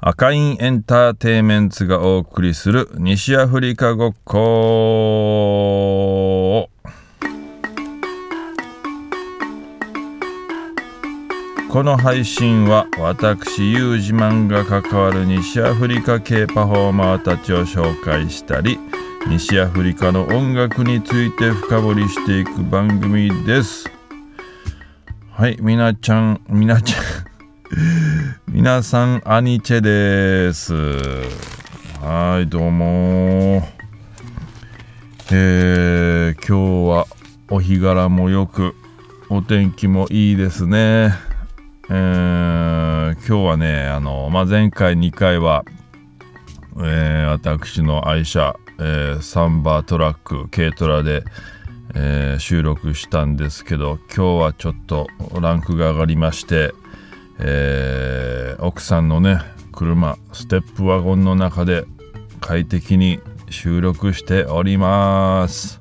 赤インエンターテイメンツがお送りする西アフリカごっここの配信は私ユージマンが関わる西アフリカ系パフォーマーたちを紹介したり西アフリカの音楽について深掘りしていく番組です。はいみなちゃんみなちゃん。皆さんアニチェです。はいどうも。えー、今日はお日柄もよくお天気もいいですね。えー、今日はねあの、まあ、前回2回は、えー、私の愛車、えー、サンバートラック軽トラで、えー、収録したんですけど今日はちょっとランクが上がりまして、えー、奥さんのね車ステップワゴンの中で快適に収録しております。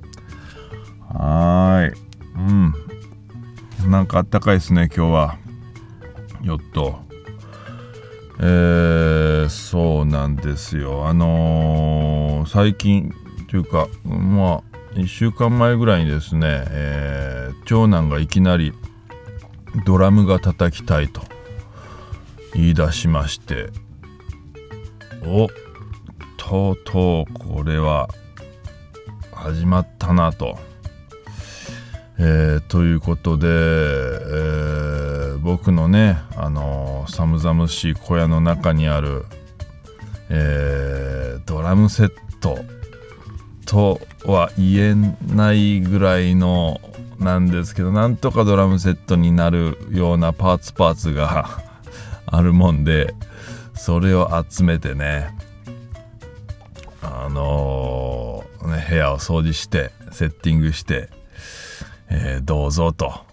はい。うん。なんかあったかいですね今日は。よっと。えー、そうなんですよ。あのー、最近というかまあ1週間前ぐらいにですね、えー、長男がいきなりドラムが叩きたいと言い出しましておとうとうこれは始まったなと。えー、ということで、えー、僕のね、あのー、寒々しい小屋の中にある、えー、ドラムセットとは言えないぐらいのなんですけどなんとかドラムセットになるようなパーツパーツがあるもんでそれを集めてねあのね部屋を掃除してセッティングしてえー、どうぞと。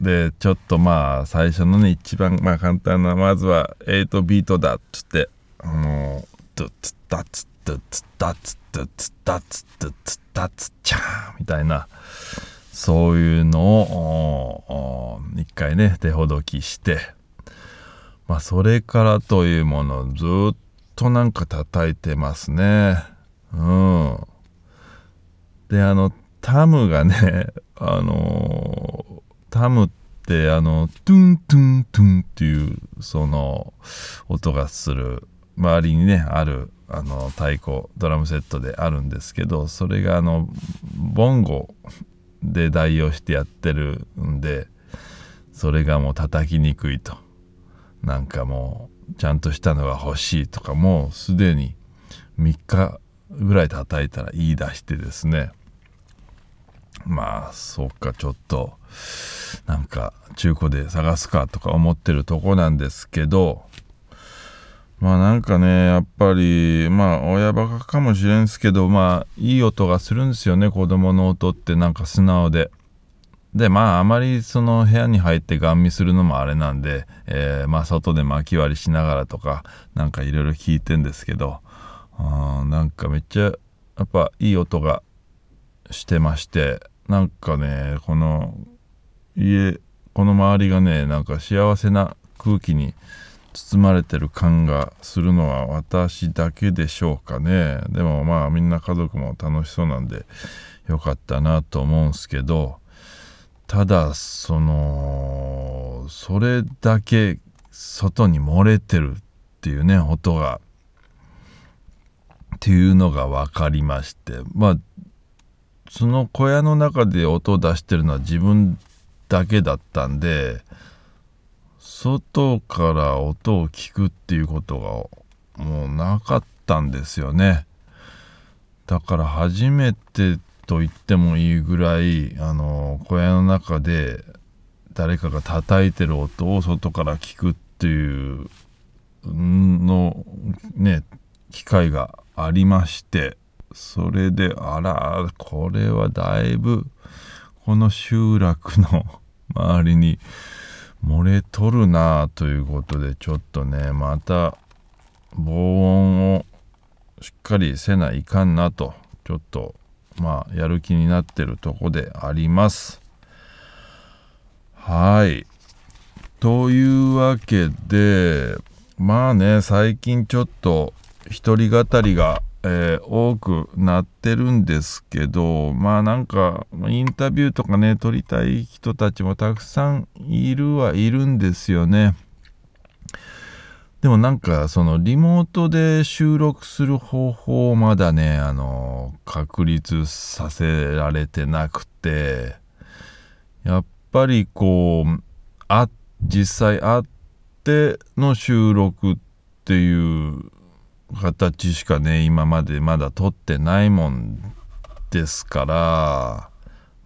で、ちょっとまあ、最初のね、一番まあ簡単な、まずは8ビートだっつって、あのー、ドゥツダツッドゥツダツドゥツダツドゥツダツチャーみたいな、そういうのを、一回ね、手ほどきして、まあ、それからというものずっとなんか叩いてますね。うん。で、あの、タムがね、あのー、タムってあの、トゥントゥントゥンっていうその音がする周りにね、あるあの太鼓、ドラムセットであるんですけど、それがあの、ボンゴで代用してやってるんで、それがもう叩きにくいと。なんかもう、ちゃんとしたのが欲しいとか、もうすでに3日ぐらい叩いたら言い出してですね、まあそうかちょっとなんか中古で探すかとか思ってるとこなんですけどまあなんかねやっぱりまあ親バカかもしれんすけどまあいい音がするんですよね子供の音ってなんか素直で。でまああまりその部屋に入ってガン見するのもあれなんで、えー、まあ外で巻き割りしながらとかなんかいろいろ聞いてんですけどあなんかめっちゃやっぱいい音がしてましてなんかねこの家この周りがねなんか幸せな空気に包まれてる感がするのは私だけでしょうかね。でもまあみんな家族も楽しそうなんでよかったなと思うんすけどただそのそれだけ外に漏れてるっていうね音が。っていうのが分かりまして。まあその小屋の中で音を出してるのは自分だけだったんで外から音を聞くっていうことがもうなかったんですよね。だから初めてと言ってもいいぐらいあの小屋の中で誰かが叩いてる音を外から聞くっていうのね機会がありましてそれであらこれはだいぶこの集落の周りに漏れとるなということでちょっとねまた防音をしっかりせないかんなとちょっとまあやる気になってるとこでありますはいというわけでまあね最近ちょっと一人語りが、えー、多くなってるんですけどまあなんかインタビューとかね撮りたい人たちもたくさんいるはいるんですよね。でもなんかそのリモートで収録する方法をまだねあの確立させられてなくてやっぱりこうあ実際会っての収録っていう形しかね今までまだ撮ってないもんですから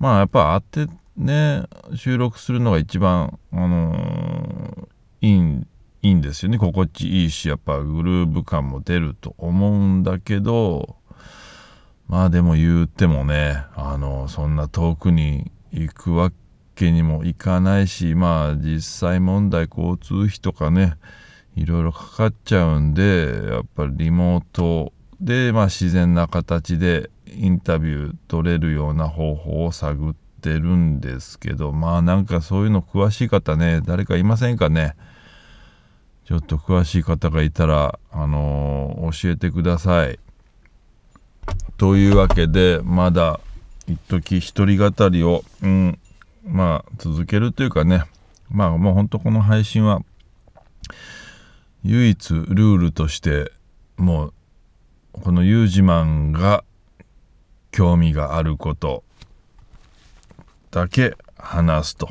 まあやっぱ会ってね収録するのが一番あのー、いいんいいんですよね。心地いいしやっぱグルーヴ感も出ると思うんだけどまあでも言ってもねあのそんな遠くに行くわけにもいかないしまあ実際問題交通費とかねいろいろかかっちゃうんでやっぱりリモートで、まあ、自然な形でインタビュー取れるような方法を探ってるんですけどまあなんかそういうの詳しい方ね誰かいませんかね？ちょっと詳しい方がいたら、あのー、教えてください。というわけで、まだ、一時一人語りを、うん、まあ、続けるというかね、まあ、もうほんとこの配信は、唯一ルールとして、もう、このユージマンが興味があることだけ話すと。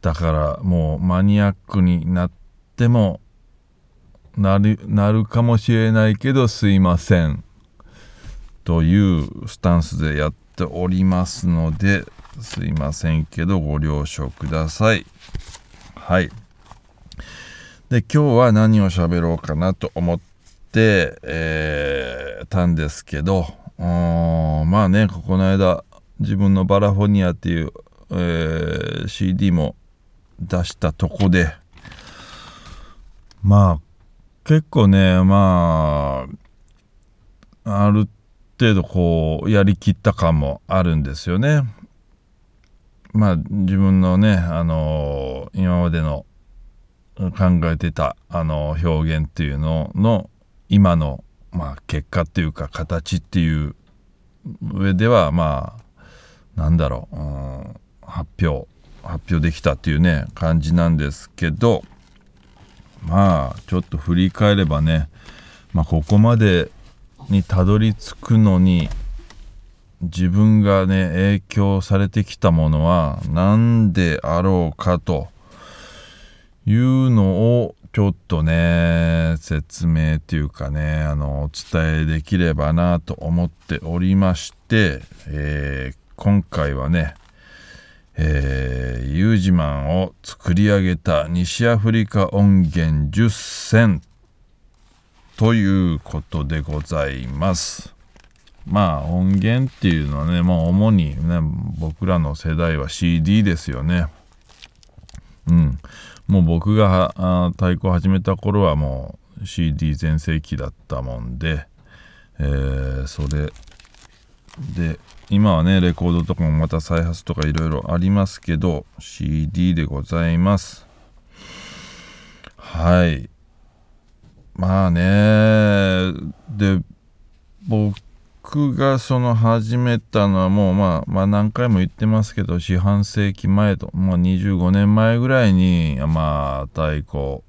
だからもうマニアックになってってもなるなるかもしれないけどすいません。というスタンスでやっておりますのですいませんけどご了承ください。はい。で今日は何を喋ろうかなと思って、えー、たんですけどまあねこの間自分のバラフォニアっていう、えー、CD も出したとこでまあ結構ねまあある程度こうやりきった感もあるんですよね。まあ自分のねあの今までの考えてたあの表現っていうのの今の、まあ、結果っていうか形っていう上ではまあなんだろう、うん、発表発表できたっていうね感じなんですけどまあちょっと振り返ればね、まあ、ここまでにたどり着くのに自分がね影響されてきたものは何であろうかというのをちょっとね説明っていうかねあのお伝えできればなと思っておりまして、えー、今回はねえー、ユージマンを作り上げた西アフリカ音源10選ということでございます。まあ音源っていうのはね、もう主にね、僕らの世代は CD ですよね。うん。もう僕が太鼓始めた頃はもう CD 全盛期だったもんで、えー、それで今はねレコードとかもまた再発とかいろいろありますけど CD でございます。はい。まあねで僕がその始めたのはもうまあまあ何回も言ってますけど四半世紀前とまあ25年前ぐらいにまあ太鼓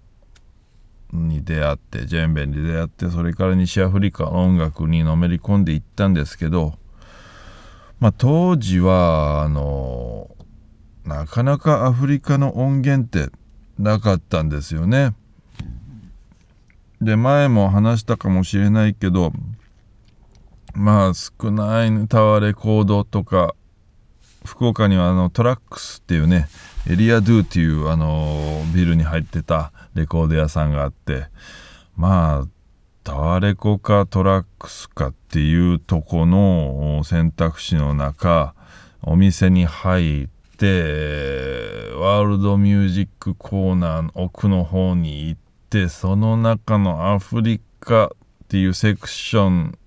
に出会ってジェンベンに出会ってそれから西アフリカ音楽にのめり込んでいったんですけどまあ、当時はあのなかなかアフリカの音源ってなかったんですよね。で前も話したかもしれないけどまあ少ないタワーレコードとか福岡にはあのトラックスっていうねエリアドゥっていうあのビルに入ってたレコード屋さんがあってまあタワレコかトラックスかっていうとこの選択肢の中お店に入ってワールドミュージックコーナーの奥の方に行ってその中のアフリカっていうセクション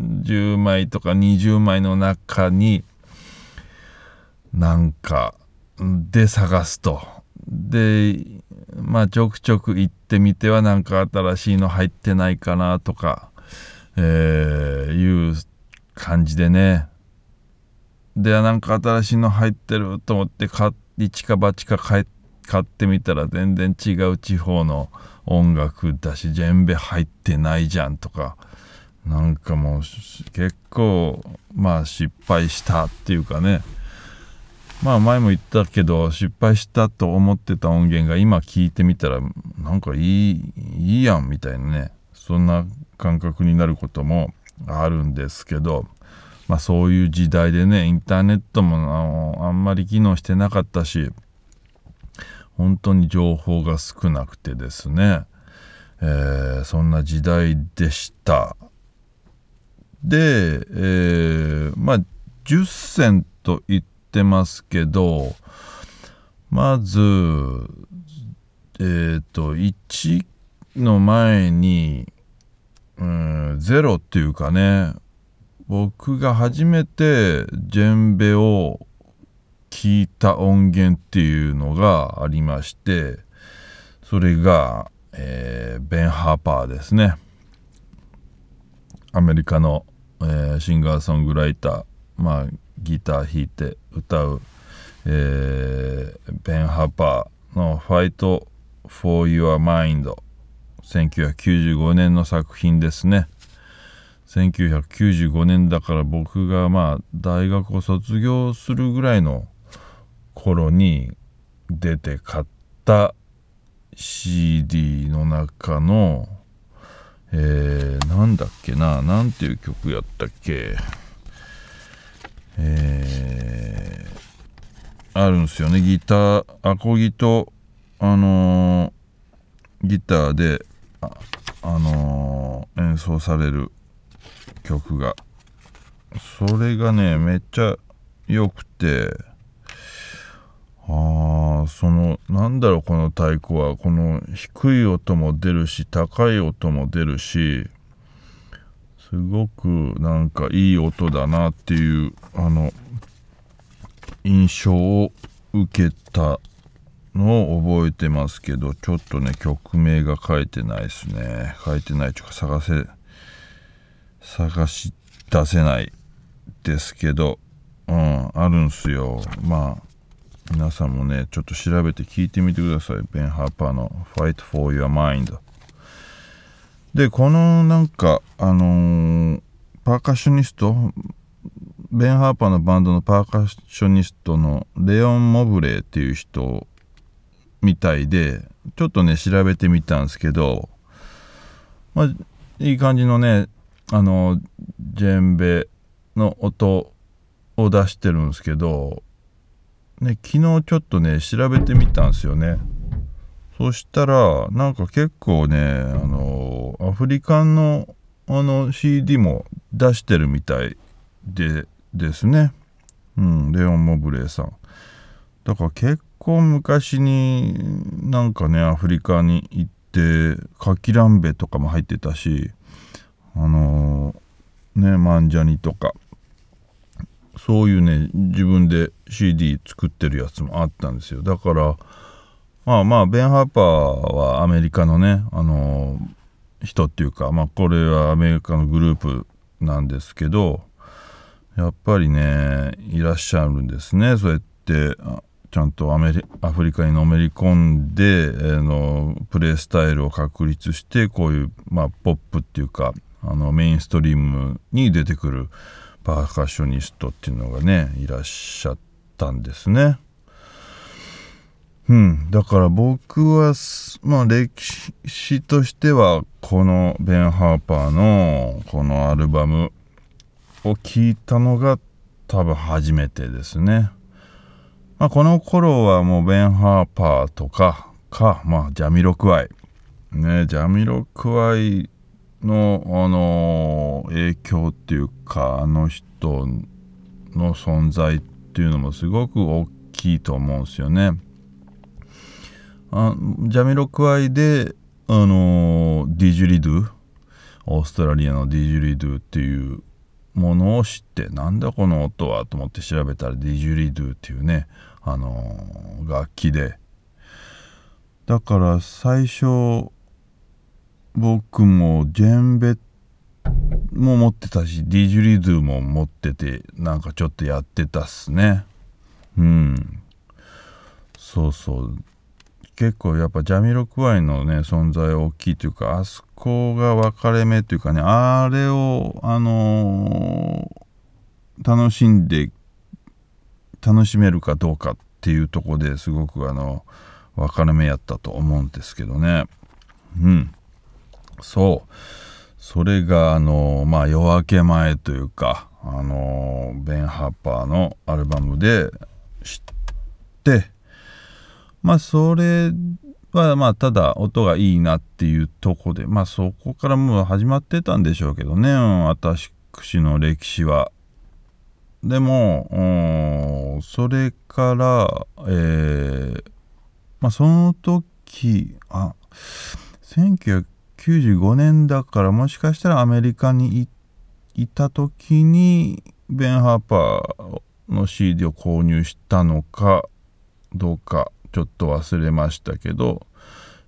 10枚とか20枚の中になんかで探すと。でまあちょくちょく行ってみてはなんか新しいの入ってないかなとか、えー、いう感じでね。でなんか新しいの入ってると思って買一か八か買ってみたら全然違う地方の音楽だし全部入ってないじゃんとか。なんかもう結構まあ失敗したっていうかね。まあ前も言ったけど失敗したと思ってた音源が今聞いてみたらなんかいいいいやんみたいなね。そんな感覚になることもあるんですけどまあそういう時代でねインターネットもあんまり機能してなかったし本当に情報が少なくてですね、えー、そんな時代でした。で、えー、まあ10選と言ってってますけどまずえっ、ー、と1の前に、うん、0っていうかね僕が初めてジェンベを聞いた音源っていうのがありましてそれが、えー、ベン・ハーパーですね。アメリカの、えー、シンガーソングライターまあギター弾いて歌う、えー、ベン・ハパーの「Fight for Your Mind」1995年の作品ですね。1995年だから僕がまあ大学を卒業するぐらいの頃に出て買った CD の中のえー、なんだっけななんていう曲やったっけ？えー、あるんですよね。ギターアコギとあのー、ギターであ、あのー、演奏される曲が。それがねめっちゃ良くて。あそのなんだろうこの太鼓は。この低い音も出るし高い音も出るし。すごくなんかいい音だなっていうあの印象を受けたのを覚えてますけどちょっとね曲名が書いてないですね。書いてないというか探せ探し出せないですけどうんあるんすよ。まあ皆さんもねちょっと調べて聞いてみてください。ベン・ハーパーの「Fight for Your Mind」でこのなんかあのー、パーカッショニストベン・ハーパーのバンドのパーカッショニストのレオン・モブレーっていう人みたいでちょっとね調べてみたんですけどまあいい感じのねあのジェンベの音を出してるんですけどね昨日ちょっとね調べてみたんですよね。そしたらなんか結構ねあのアフリカンのあの CD も出してるみたいでですね。うんレオン・モブレーさん。だから結構昔になんかねアフリカに行ってカキランベとかも入ってたしあのー、ねマンジャニとかそういうね自分で CD 作ってるやつもあったんですよ。だからまあまあベン・ハーパーはアメリカのねあの人っていうかまあこれはアメリカのグループなんですけどやっぱりねいらっしゃるんですねそうやってちゃんとアメリアフリカにのめり込んで、えー、のプレースタイルを確立してこういう、まあ、ポップっていうかあのメインストリームに出てくるパーカッショニストっていうのがねいらっしゃったんですね。うん、だから僕は、まあ、歴史としてはこのベン・ハーパーのこのアルバムを聴いたのが多分初めてですね。まあ、この頃はもうベン・ハーパーとかか、まあ、ジャミロクワイ。ね、ジャミロクワイの、あのー、影響っていうかあの人の存在っていうのもすごく大きいと思うんですよね。あジャミロクワイで、あのディジュリドゥオーストラリアのディジュリドゥっていうものを知ってなんだこの音はと思って調べたらディジュリドゥっていうね、あの楽器で。だから最初僕もジェンベも持ってたしディジュリドゥも持っててなんかちょっとやってたっすね。うん。そうそう。結構やっぱジャミロクワイのね存在大きいというかあそこが分かれ目というかねあれをあのー、楽しんで楽しめるかどうかっていうとこですごくあの分かれ目やったと思うんですけどね。うん。そう。それがあのまあ夜明け前というかあのベン・ハッパーのアルバムで知ってまあそれはまあただ音がいいなっていうとこでまあそこからもう始まってたんでしょうけどね私の歴史は。でもそれからえー、まあその時あ1995年だからもしかしたらアメリカにいた時にベン・ハーパーの CD を購入したのかどうかちょっと忘れましたけど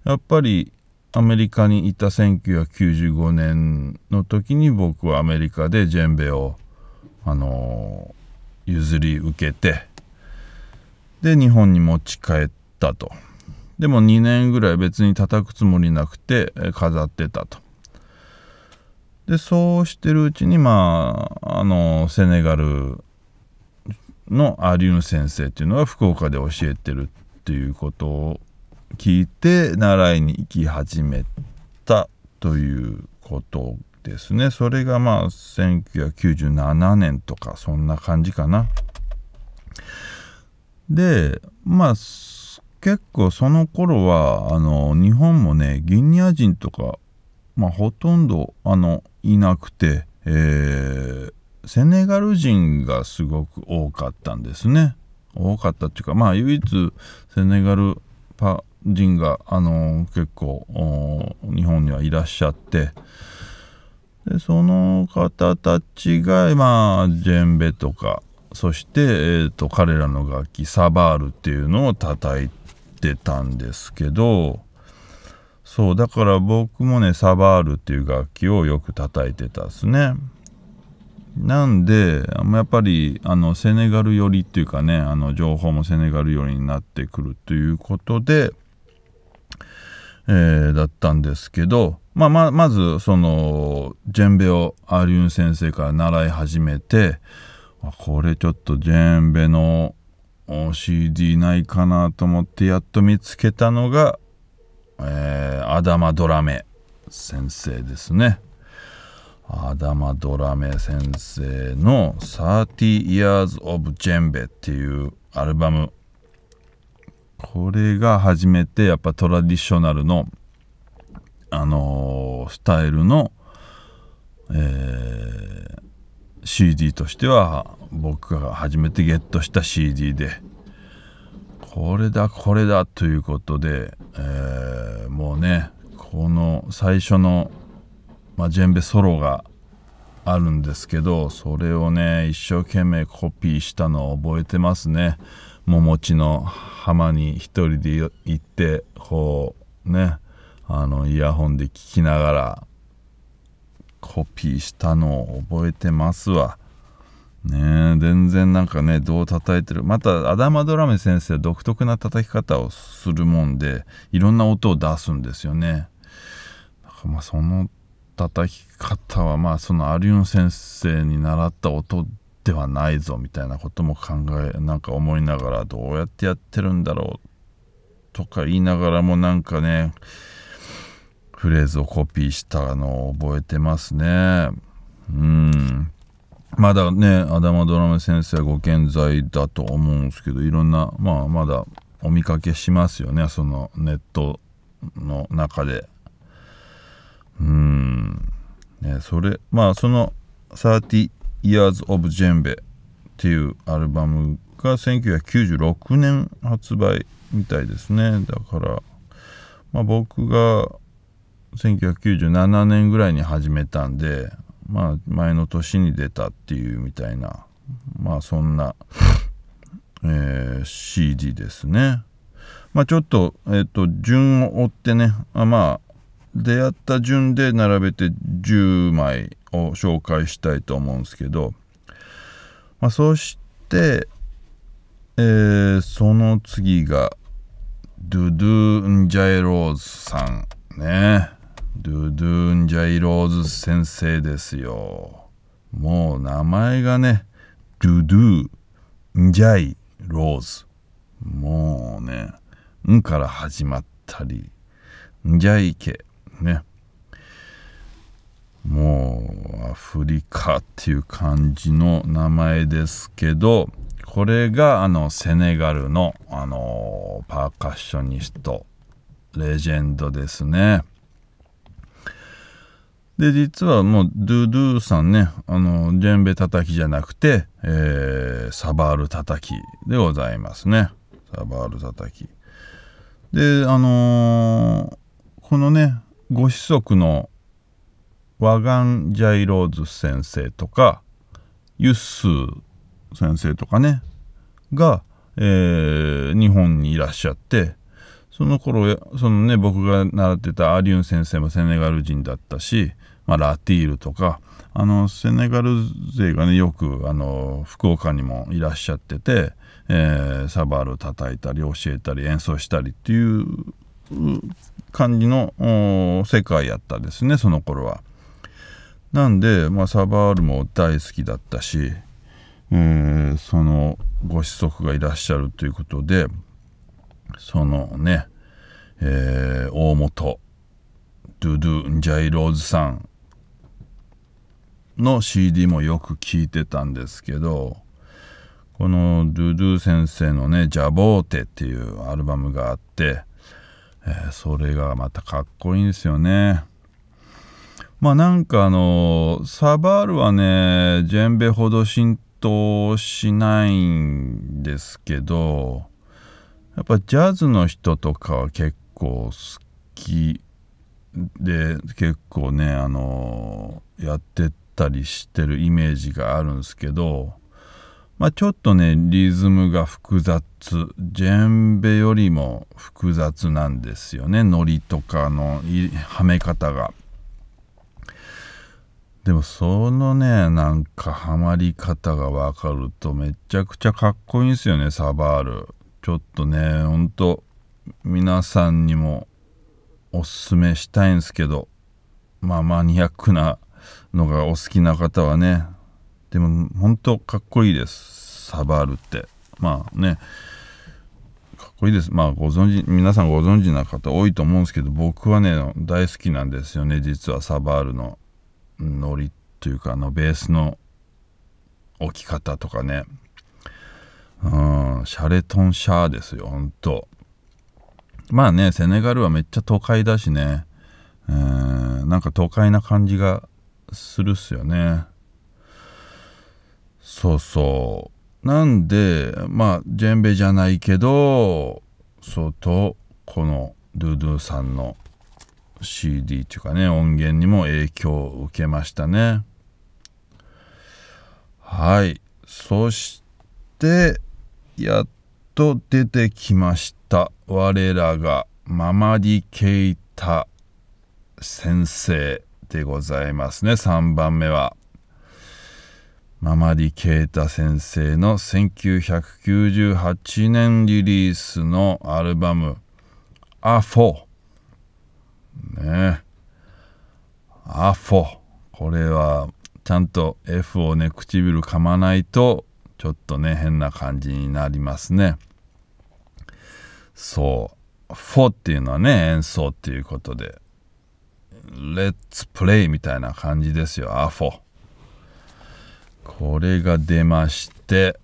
やっぱりアメリカにいた1995年の時に僕はアメリカでジェンベをあのー、譲り受けてで日本に持ち帰ったと。でも2年ぐらい別に叩くつもりなくて飾ってたと。でそうしてるうちにまああのセネガルのアリュン先生っていうのが福岡で教えてるっていうことを聞いて習いに行き始めたということですねそれがまあ1997年とかそんな感じかなでまあ結構その頃はあの日本もねギニア人とか、まあ、ほとんどあのいなくて、えー、セネガル人がすごく多かったんですね。多かったっていうかまあ唯一セネガルパ人が、あの結構日本にはいらっしゃってでその方たちがまあジェンベとかそして、えーと、彼らの楽器サバールっていうのを叩いてたんですけどそうだから僕もねサバールっていう楽器をよく叩いてたですね。なんでやっぱりあのセネガル寄りっていうかねあの情報もセネガル寄りになってくるということで、えー、だったんですけど、まあ、ままずそのジェンベをアリュン先生から習い始めてこれちょっとジェンベの CD ないかなと思ってやっと見つけたのが、えー、アダマ・ドラメ先生ですね。アダマ・ドラメ先生の30 Years of Djembe っていうアルバム。これが初めてやっぱトラディショナルのあのー、スタイルの、えー、CD としては僕が初めてゲットした CD でこれだこれだということで、えー、もうねこの最初のまあ、ジェンベソロがあるんですけどそれをね一生懸命コピーしたのを覚えてますね。桃地の浜に一人で行ってこうねあのイヤホンで聞きながらコピーしたのを覚えてますわ。ね全然なんかねどう叩いてる。またアダマドラメ先生独特な叩き方をするもんでいろんな音を出すんですよね。まあその叩き方はまあそのアリュン先生に習った音ではないぞみたいなことも考えなんか思いながらどうやってやってるんだろうとか言いながらもなんかねフレーズをコピーしたのを覚えてますね。うん。まだねアダマドラム先生はご健在だと思うんですけどいろんなまあまだお見かけしますよねそのネットの中で。うん。ねそれまあその30 Years of Djembe っていうアルバムが1996年発売みたいですね。だから、まあ、僕が1997年ぐらいに始めたんでまあ前の年に出たっていうみたいなまあそんな、えー、CD ですね。まあちょっと、えっ、と、順を追ってね、あまあ、出会った順で並べて10枚を紹介したいと思うんですけど、まあ、そして、えー、その次が、ドゥドゥンジャイローズさんね。ドゥドゥンジャイローズ先生ですよ。もう名前がね、ドゥドゥンジャイローズ。もうね、んから始まったり、んじゃいけ、ね。もうアフリカっていう感じの名前ですけど、これがあのセネガルのあのパーカッショニスト、レジェンドですね。で、実はもうドゥドゥさんね、あの、ジェンベ叩きじゃなくて、えー、サバール叩きでございますね。サバール叩き。で、あのー、このね、ご子息のワガン・ジャイローズ先生とか、ユッスー先生とかね、が、えー、日本にいらっしゃって、その頃、そのね、僕が習ってたアリュン先生もセネガル人だったし、まあ、ラティールとか、あの、セネガル勢がね、よく、あの、福岡にもいらっしゃってて、えー、サバール叩いたり教えたり演奏したりっていう感じの世界やったですねその頃は。なんで、まあ、サバールも大好きだったし、えー、そのご子息がいらっしゃるということでそのね、えー、大本ドゥドゥ・ンジャイローズさんの CD もよく聞いてたんですけどこのドゥドゥ先生のね「ジャボーテ」っていうアルバムがあって、えー、それがまたかっこいいんですよね。まあなんかあのサバールはねジェンベほど浸透しないんですけどやっぱジャズの人とかは結構好きで結構ねあのやってったりしてるイメージがあるんですけどまあ、ちょっとねリズムが複雑。ジェンベよりも複雑なんですよね。ノリとかのはめ方が。でもそのねなんかハマり方がわかるとめちゃくちゃかっこいいんですよねサバール。ちょっとねほんと皆さんにもおすすめしたいんですけど。まあマニアックなのがお好きな方はねでも本当かっこいいです。サバールって。まあね。かっこいいです。まあご存知皆さんご存知な方多いと思うんですけど僕はね大好きなんですよね。実はサバールの。ノリというかあのベースの。置き方とかね。うんシャレトンシャーですよほんとまあねセネガルはめっちゃ都会だしね。うんなんか都会な感じがするっすよね。そうそう。なんで、まあ、ジェンベじゃないけど、そうと、このドゥドゥさんの CD っていうかね、音源にも影響を受けましたね。はい。そして、やっと出てきました。我らがママディ・ケイタ先生でございますね。3番目は。ママリケータ先生の1998年リリースのアルバム「アフォ」ね。アフォこれはちゃんと F をね唇噛まないとちょっとね変な感じになりますね。そう。フォっていうのはね演奏っていうことでレッツプレイみたいな感じですよアフォこれが出まして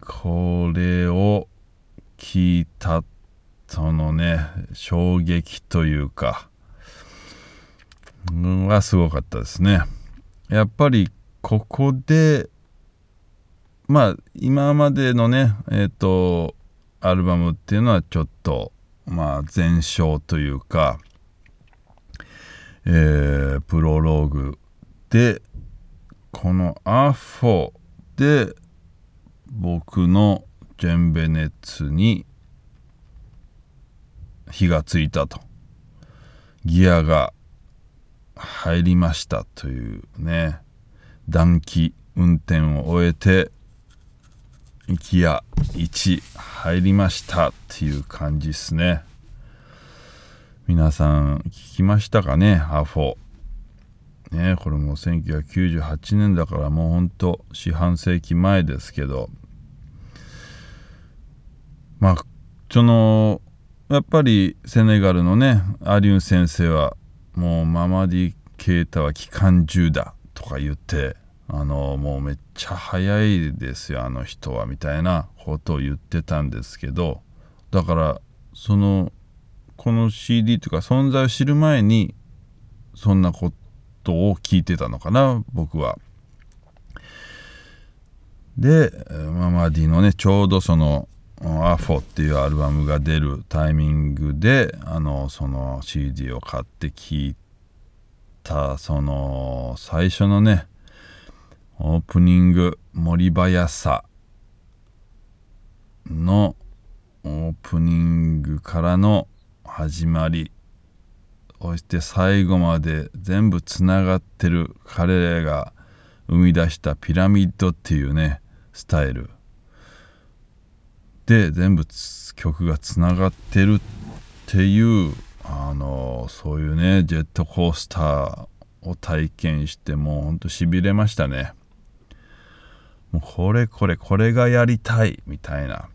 これを聞いたそのね衝撃というかうんはすごかったですね。やっぱりここでまあ今までのねえっ、ー、とアルバムっていうのはちょっとまあ前哨というかえー、プロローグでこのアフォで僕のジェンベ熱に火がついたと。ギアが入りましたというね。暖気運転を終えてギア1入りましたっていう感じですね。皆さん聞きましたかね？アフォねこれも1998年だからもうほんと四半世紀前ですけど。まあそのやっぱりセネガルのねアリュン先生はもうママディ・ケータは機関銃だとか言ってあのもうめっちゃ早いですよあの人はみたいなことを言ってたんですけど。だからそのこの CD というか存在を知る前にそんなことを聞いてたのかな僕は。でママディのねちょうどそのアフォっていうアルバムが出るタイミングであのその CD を買って聴いたその最初のねオープニング森林さのオープニングからの始まりそして最後まで全部つながってる彼らが生み出したピラミッドっていうねスタイル。で全部曲がつながってるっていうあのそういうねジェットコースターを体験してもうほんとしびれましたね。もうこれこれこれがやりたいみたいな。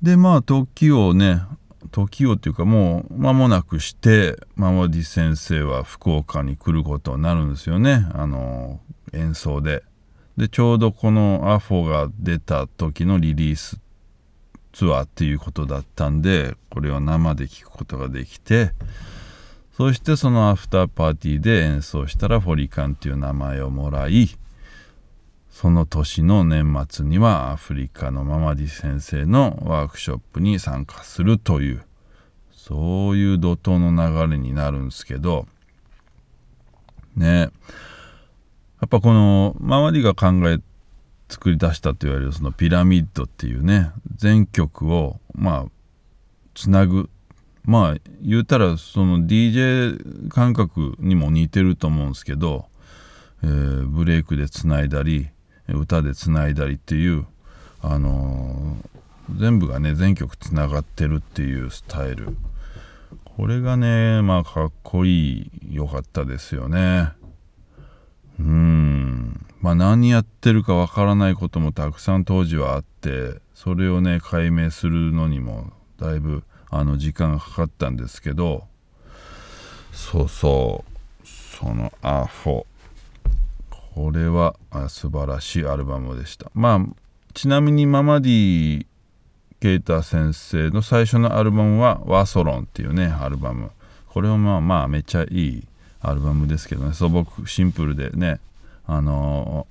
でまあ時をね時をっていうかもう間もなくしてママディ先生は福岡に来ることになるんですよねあの演奏で。でちょうどこのアフォが出た時のリリースツアーっていうことだったんでこれを生で聴くことができてそしてそのアフターパーティーで演奏したらフォリカンっていう名前をもらいその年の年末にはアフリカのママディ先生のワークショップに参加するというそういう怒涛の流れになるんですけどね。やっぱこのママディが考え作り出したと言われるそのピラミッドっていうね全曲をまあつなぐ。まあ言うたらその DJ 感覚にも似てると思うんですけど、えー、ブレイクでつないだり歌でつないだりっていうあのー、全部がね全曲つながってるっていうスタイル。これがねまあかっこいい良かったですよね。うん。まあ何やってるかわからないこともたくさん当時はあってそれをね解明するのにもだいぶあの時間がかかったんですけどそうそう。そのアフォ。これは素晴らしいアルバムでした。まあちなみにママディケイター先生の最初のアルバムは「ワーソロン」っていうねアルバム。これはまあまあめっちゃいいアルバムですけどね。素朴シンプルでねあの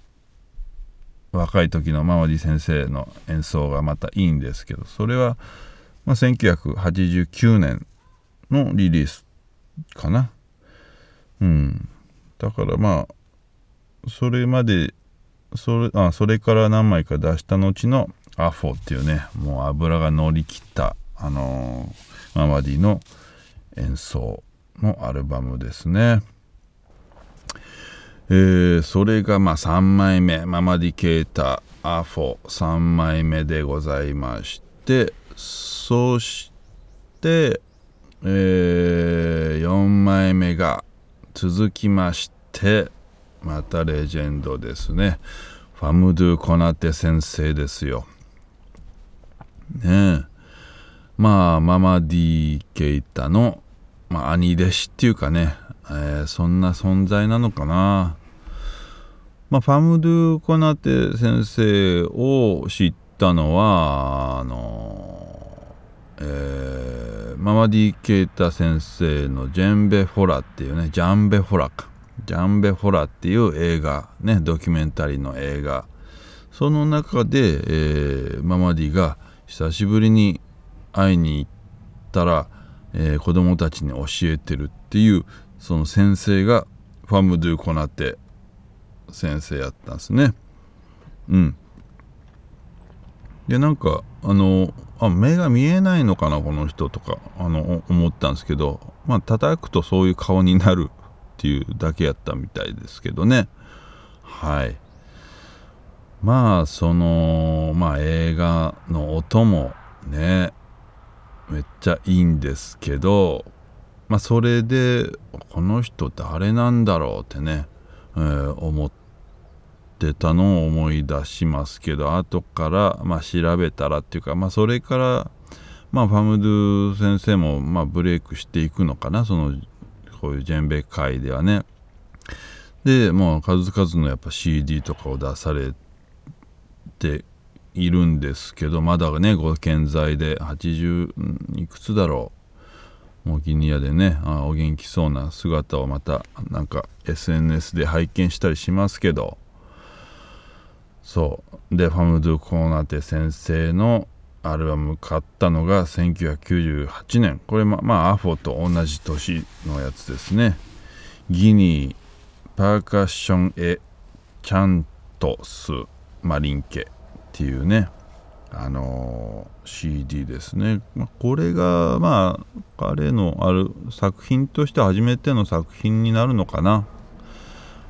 ー、若い時のママディ先生の演奏がまたいいんですけどそれは、まあ、1989年のリリースかな。うん。だからまあそれまでそれあそれから何枚か出した後のアフォっていうねもう油が乗り切ったあのー、ママディの演奏のアルバムですね。えー、それがまあ3枚目ママディケータアフォ3枚目でございましてそして、えー、4枚目が続きましてまたレジェンドですねファムドゥ・コナテ先生ですよねえまあママディケイタのまあ、兄弟子っていうかね、えー、そんな存在なのかな。まあ、ファムドゥ・コナテ先生を知ったのは、あの、えー、ママディ・ケイタ先生のジェンベ・フォラっていうね、ジャンベ・フォラか。ジャンベ・フォラっていう映画、ね、ドキュメンタリーの映画。その中で、えー、ママディが久しぶりに会いに行ったら、えー、子供たちに教えてるっていうその先生がファム・ドゥ・コナテ先生やったんですね。うん。でなんかあのあ目が見えないのかなこの人とかあの思ったんですけどまあ叩くとそういう顔になるっていうだけやったみたいですけどね。はい。まあそのまあ映画の音もねめっちゃいいんですけどまあそれでこの人誰なんだろうってね、えー、思ってたのを思い出しますけど後からまあ調べたらっていうかまあそれからまあファムドゥ先生もまあブレイクしていくのかなそのこういうジェンベ界ではね。でもう数々のやっぱ CD とかを出されているんですけどまだねご健在で80いくつだろう。もうギニアでねあお元気そうな姿をまたなんか SNS で拝見したりしますけど。そう。でファムドゥ・コーナテ先生のアルバム買ったのが1998年。これままあアフォと同じ年のやつですね。ギニーパーカッションエチャントスマリンケっていうねあのー、CD ですね、まこれがまあ彼のある作品として初めての作品になるのかな。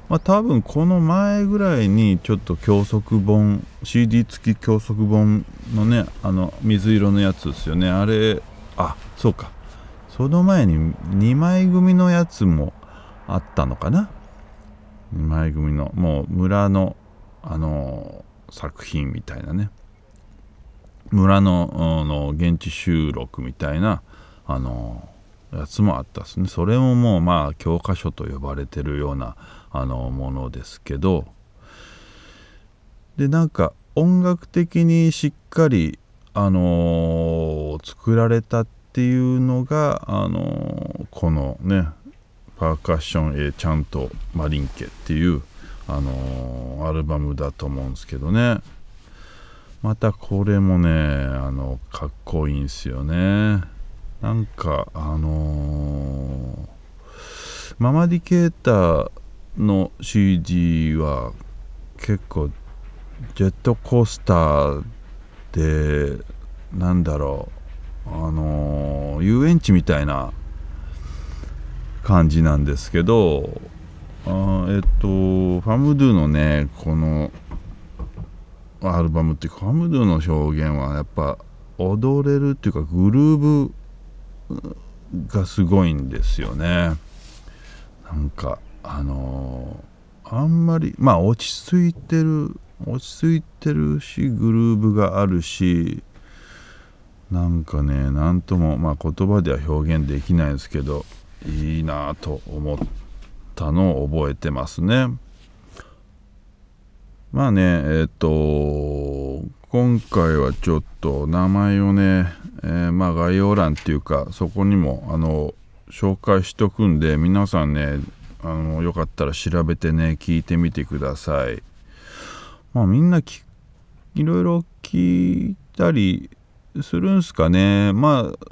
まあ多分この前ぐらいにちょっと教則本 CD 付き教則本のねあの水色のやつですよね。あれあそうか。その前に2枚組のやつもあったのかな？2枚組のもう村のあの作品みたいなね。村のの現地収録みたいなあのやつもあったですね。それももうまあ教科書と呼ばれてるようなあのものですけど。でなんか音楽的にしっかりあのー、作られたっていうのがあのー、このねパーカッション A ちゃんとマリンケっていうあのー、アルバムだと思うんですけどね。またこれもねあのかっこいいんすよね。なんかあのー、ママディケーターの CD は結構ジェットコースターでなんだろうあのー、遊園地みたいな感じなんですけどあえっとファムドゥのねこのアルバムってファムドゥの表現はやっぱ踊れるっていうかグルーブがすごいんですよねなんかあのー、あんまりまあ落ち着いてる落ち着いてるしグルーブがあるしなんかね何ともまあ言葉では表現できないですけどいいなと思ったのを覚えてますね。まあねえっ、と今回はちょっと名前をね、えー、まあ概要欄っていうかそこにもあの紹介しとくんで皆さんねあのよかったら調べてね聞いてみてください。まあみんないろいろ聞いたりするんすかねまあ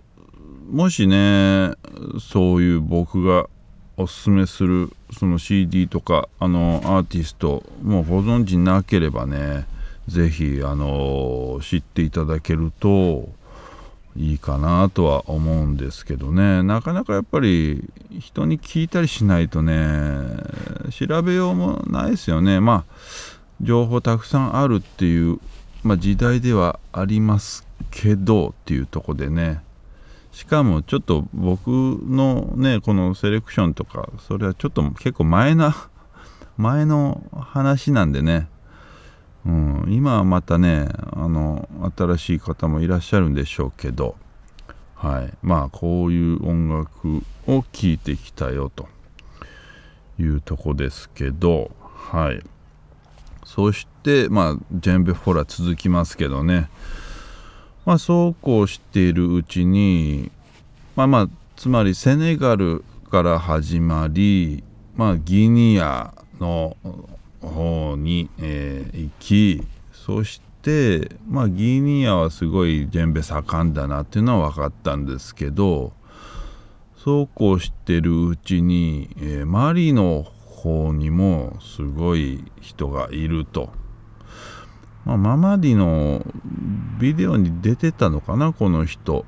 もしねそういう僕がおすすめするその CD とかあのアーティストもうご存知なければね是非あの知っていただけるといいかなとは思うんですけどね。なかなかやっぱり人に聞いたりしないとね調べようもないですよね。まあ情報たくさんあるっていう、まあ、時代ではありますけどっていうとこでね。しかもちょっと僕のねこのセレクションとかそれはちょっと結構前な前の話なんでね。うん、今はまたねあの新しい方もいらっしゃるんでしょうけど、はい、まあこういう音楽を聴いてきたよというとこですけど、はい、そしてまあジェンベフォラ続きますけどね。まあそうこうしているうちにまあまあつまりセネガルから始まりまあギニアの方に、えー、行きそして、まあ、ギニアはすごいジェンベ盛んだなっていうのは分かったんですけどそうこうしてるうちに、えー、マリの方にもすごい人がいると。まあ、ママディのビデオに出てたのかなこの人、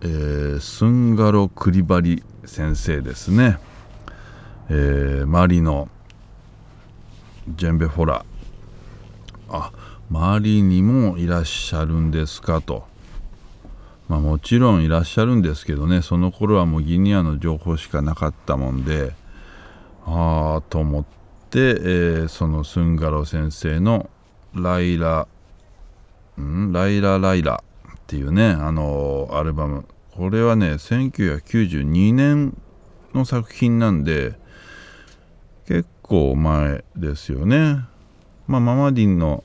えー、スンガロ・クリバリ先生ですね、えー、マリのジェンベフォラ。あ周りにもいらっしゃるんですか？と。まあもちろんいらっしゃるんですけどね。その頃はもうギニアの情報しかなかったもんで。ああと思って、えー、そのスンガロ先生のライラ、ん？ライラライラっていうね、あのー、アルバム。これはね、1992年の作品なんで、結構前ですよね。まあ、ママディンの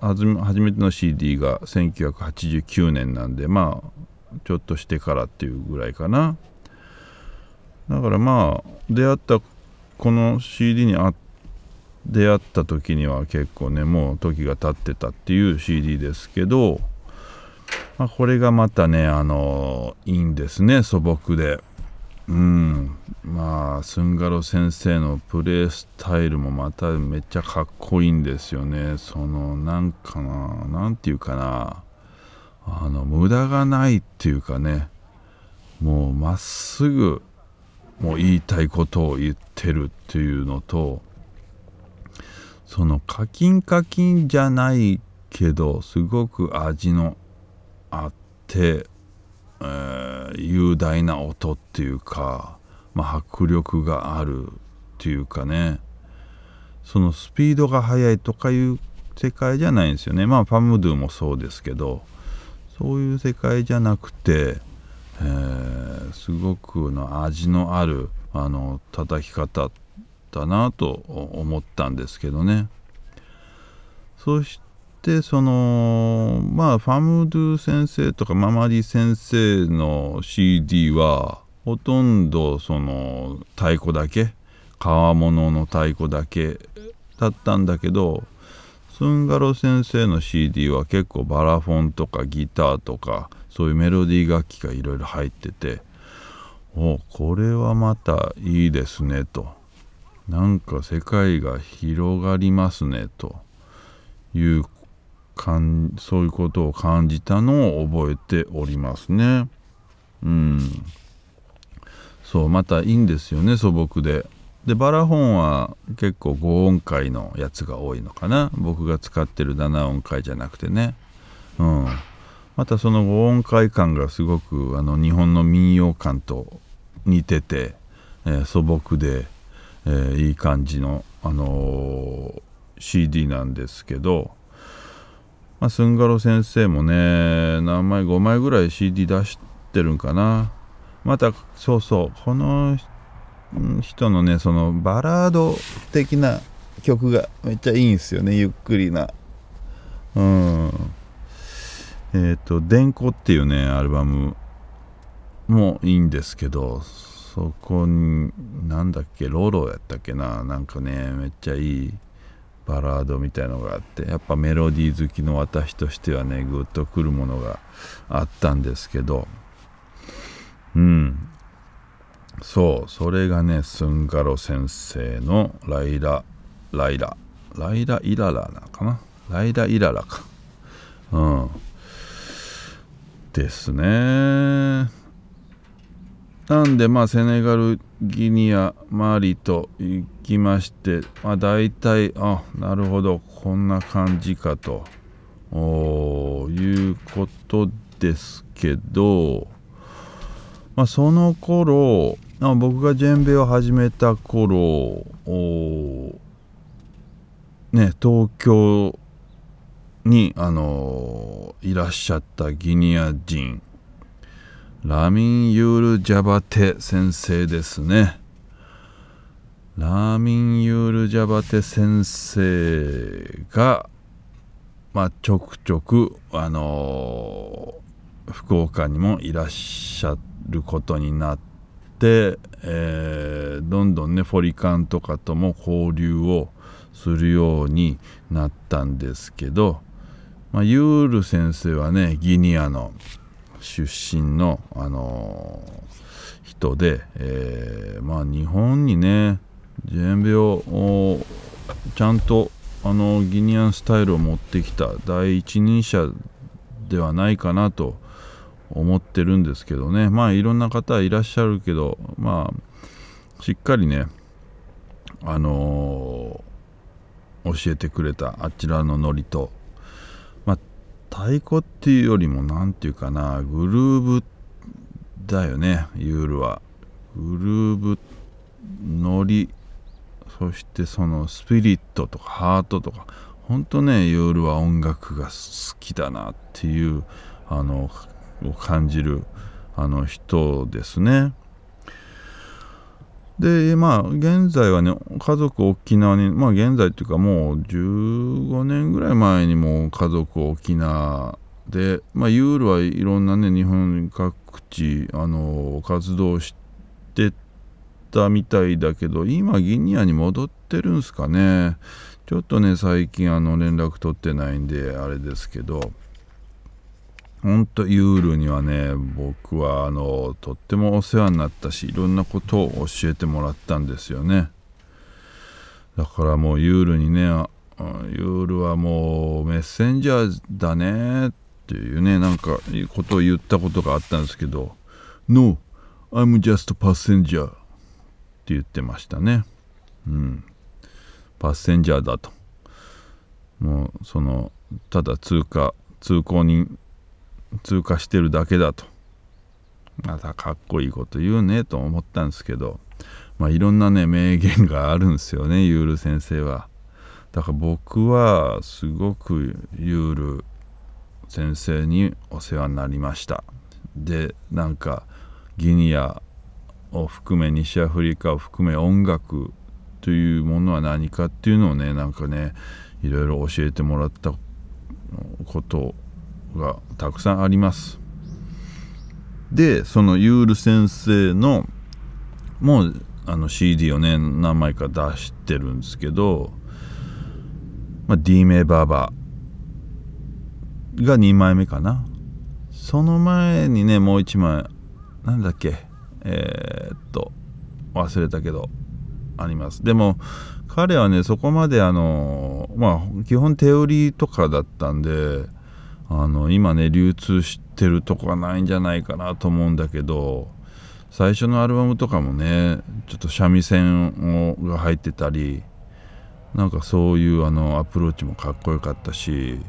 初めての CD が1989年なんで、まあ、ちょっとしてからっていうぐらいかな。だからまあ、出会ったこの CD にあ出会った時には結構ねもう時が経ってたっていう CD ですけど、まあ、これがまたねあのいいんですね素朴でうん。まあスンガロ先生のプレースタイルもまためっちゃかっこいいんですよね。そのなんかな何て言うかな。あの無駄がないっていうかね。もうまっすぐもう言いたいことを言ってるっていうのとそのカキンカキンじゃないけどすごく味のあって、えー、雄大な音っていうか、まあ、迫力があるっていうかね。そのスピードが速いとかいう世界じゃないんですよね。まあファムドゥもそうですけどそういう世界じゃなくて、えー、すごくの味のあるあの叩き方ったなと思ったんですけどね。そしてそのまあファムドゥ先生とかママディ先生の CD はほとんどその太鼓だけ川物の太鼓だけだったんだけどスンガロ先生の CD は結構バラフォンとかギターとかそういうメロディー楽器がいろいろ入ってておこれはまたいいですねと。なんか世界が広がりますねというかんそういうことを感じたのを覚えておりますね。うん。そうまたいいんですよね素朴で。でバラ本は結構5音階のやつが多いのかな僕が使ってる7音階じゃなくてね。うん。またその5音階感がすごくあの日本の民謡感と似てて、えー、素朴で。えー、いい感じの、あのー、CD なんですけど、まあ、スンガロ先生もね何枚5枚ぐらい CD 出してるんかな。またそうそうこの人のねそのバラード的な曲がめっちゃいいんですよねゆっくりな。うん。えっ、ー、と「電子」っていうねアルバムもいいんですけどそこになんだっけロロやったっけな。なんかねめっちゃいい。バラードみたいのがあってやっぱメロディー好きの私としてはねグッとくるものがあったんですけどうん。そうそれがねスンガロ先生のライラライラ。ライライララなのかな？ライライララか。うん。ですね。なんでまあセネガルギニアマリと行きましてまあ大体あなるほどこんな感じかということですけど、まあ、その頃あ僕がジェンベを始めた頃ね東京にあのいらっしゃったギニア人ラミン・ユール・ジャバテ先生ですね。ラーミン・ユール・ジャバテ先生が、まあ、ちょくちょく、あのー、福岡にもいらっしゃることになって、えー、どんどんねフォリカンとかとも交流をするようになったんですけど、まあ、ユール先生はねギニアの出身の、あのー、人で、えー、まあ日本にねジェンベをちゃんとあのギニアンスタイルを持ってきた第一人者ではないかなと思ってるんですけどね。まあいろんな方はいらっしゃるけどまあしっかりねあのー、教えてくれたあちらのノリと。まあ太鼓っていうよりも何て言うかなグルーブだよねユールは。グルーブノリそしてそのスピリットとかハートとか本当ね夜は音楽が好きだなっていうあのを感じるあの人ですね。でまあ現在はね家族沖縄にまあ現在っていうかもう15年ぐらい前にも家族沖縄でまあユールはいろんなね日本各地あの活動してたみたいだけど今ギニアに戻ってるんすかね。ちょっとね最近あの連絡取ってないんであれですけどほんとユールにはね僕はあのとってもお世話になったしいろんなことを教えてもらったんですよね。だからもうユールにねユールはもうメッセンジャーだねっていうねなんかことを言ったことがあったんですけど No, I'm just a passenger. 言ってましたね。うん。パッセンジャーだと。もうそのただ通過通行人通過してるだけだと。またかっこいいこと言うねと思ったんですけど、まあ、いろんなね名言があるんですよねユール先生は。だから僕はすごくユール先生にお世話になりました。でなんかギニアを含め西アフリカを含め音楽というものは何かっていうのをねなんかねいろいろ教えてもらったことがたくさんあります。でそのユール先生のもうあの CD をね何枚か出してるんですけど、まあ、D メバーバーが2枚目かなその前にねもう1枚なんだっけ？えー、っと忘れたけどあります。でも彼はねそこまであのまあ基本テオリーとかだったんであの今ね流通してるとこはないんじゃないかなと思うんだけど最初のアルバムとかもねちょっと三味線をが入ってたりなんかそういうあのアプローチもかっこよかったし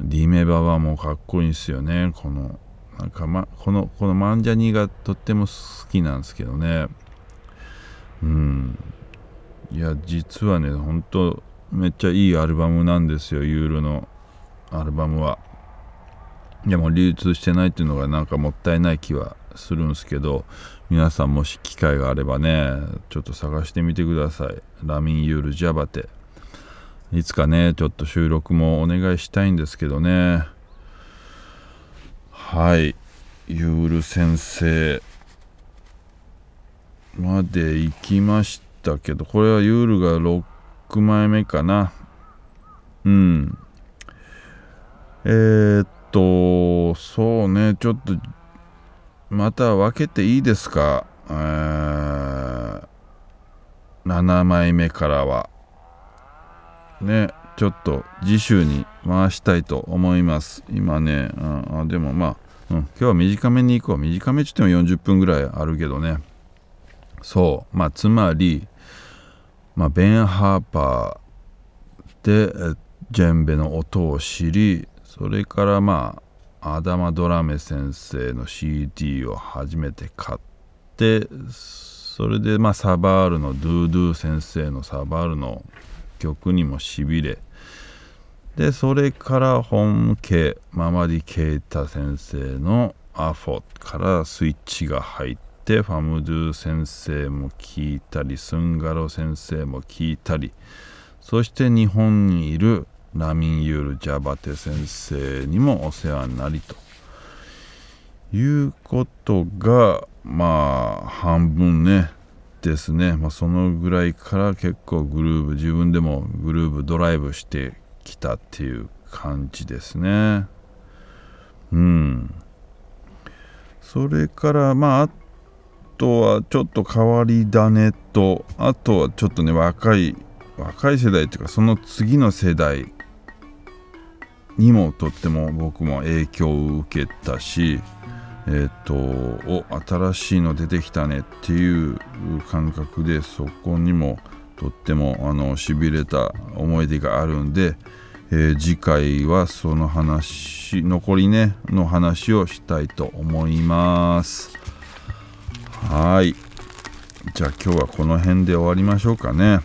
D メバはもかっこいいんすよねこのなんか、ま、このこのマンジャニーがとっても好きなんですけどね。うん。いや実はねほんとめっちゃいいアルバムなんですよユーロのアルバムは。でも流通してないっていうのがなんかもったいない気はするんですけど皆さんもし機会があればねちょっと探してみてください。ラミンユールジャバテ。いつかねちょっと収録もお願いしたいんですけどね。はいユール先生まで行きましたけどこれはユールが6枚目かな。うん。えー、っとそうねちょっとまた分けていいですか、えー、7枚目からは。ねちょっと次週に回したいと思います。今ねあでもまあ、うん、今日は短めに行こう。短めっつっても40分ぐらいあるけどね。そう。まあつまり、まあ、ベン・ハーパーでジェンベの音を知りそれからまあアダマ・ドラメ先生の CD を初めて買ってそれでまあサバールのドゥードゥ先生のサバールの曲にもしびれでそれから本家ママディ・ケイタ先生のアフォからスイッチが入ってファムドゥ先生も聞いたりスンガロ先生も聞いたりそして日本にいるラミン・ユール・ジャバテ先生にもお世話になりということがまあ半分ねですね、まあ、そのぐらいから結構グルーブ自分でもグルーブドライブしてきたっていう感じですね。うん。それからまああとはちょっと変わり種とあとはちょっとね若い若い世代っていうかその次の世代にもとっても僕も影響を受けたしえっ、とお新しいの出てきたねっていう感覚でそこにもとってもあのしびれた思い出があるんで、えー、次回はその話残りねの話をしたいと思います。はい。じゃあ今日はこの辺で終わりましょうかね。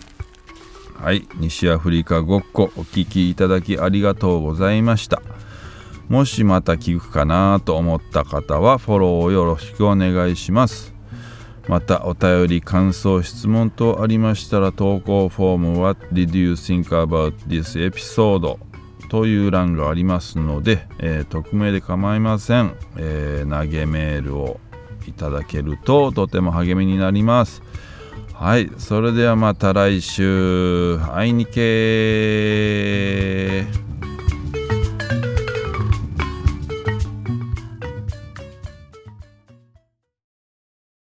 はい。西アフリカごっこお聴きいただきありがとうございました。もしまた聞くかなと思った方はフォローをよろしくお願いします。またお便り、感想、質問等ありましたら投稿フォーム What did you think about this episode? という欄がありますので、えー、匿名で構いません、えー、投げメールをいただけるととても励みになります。はい、それではまた来週。会いにけ。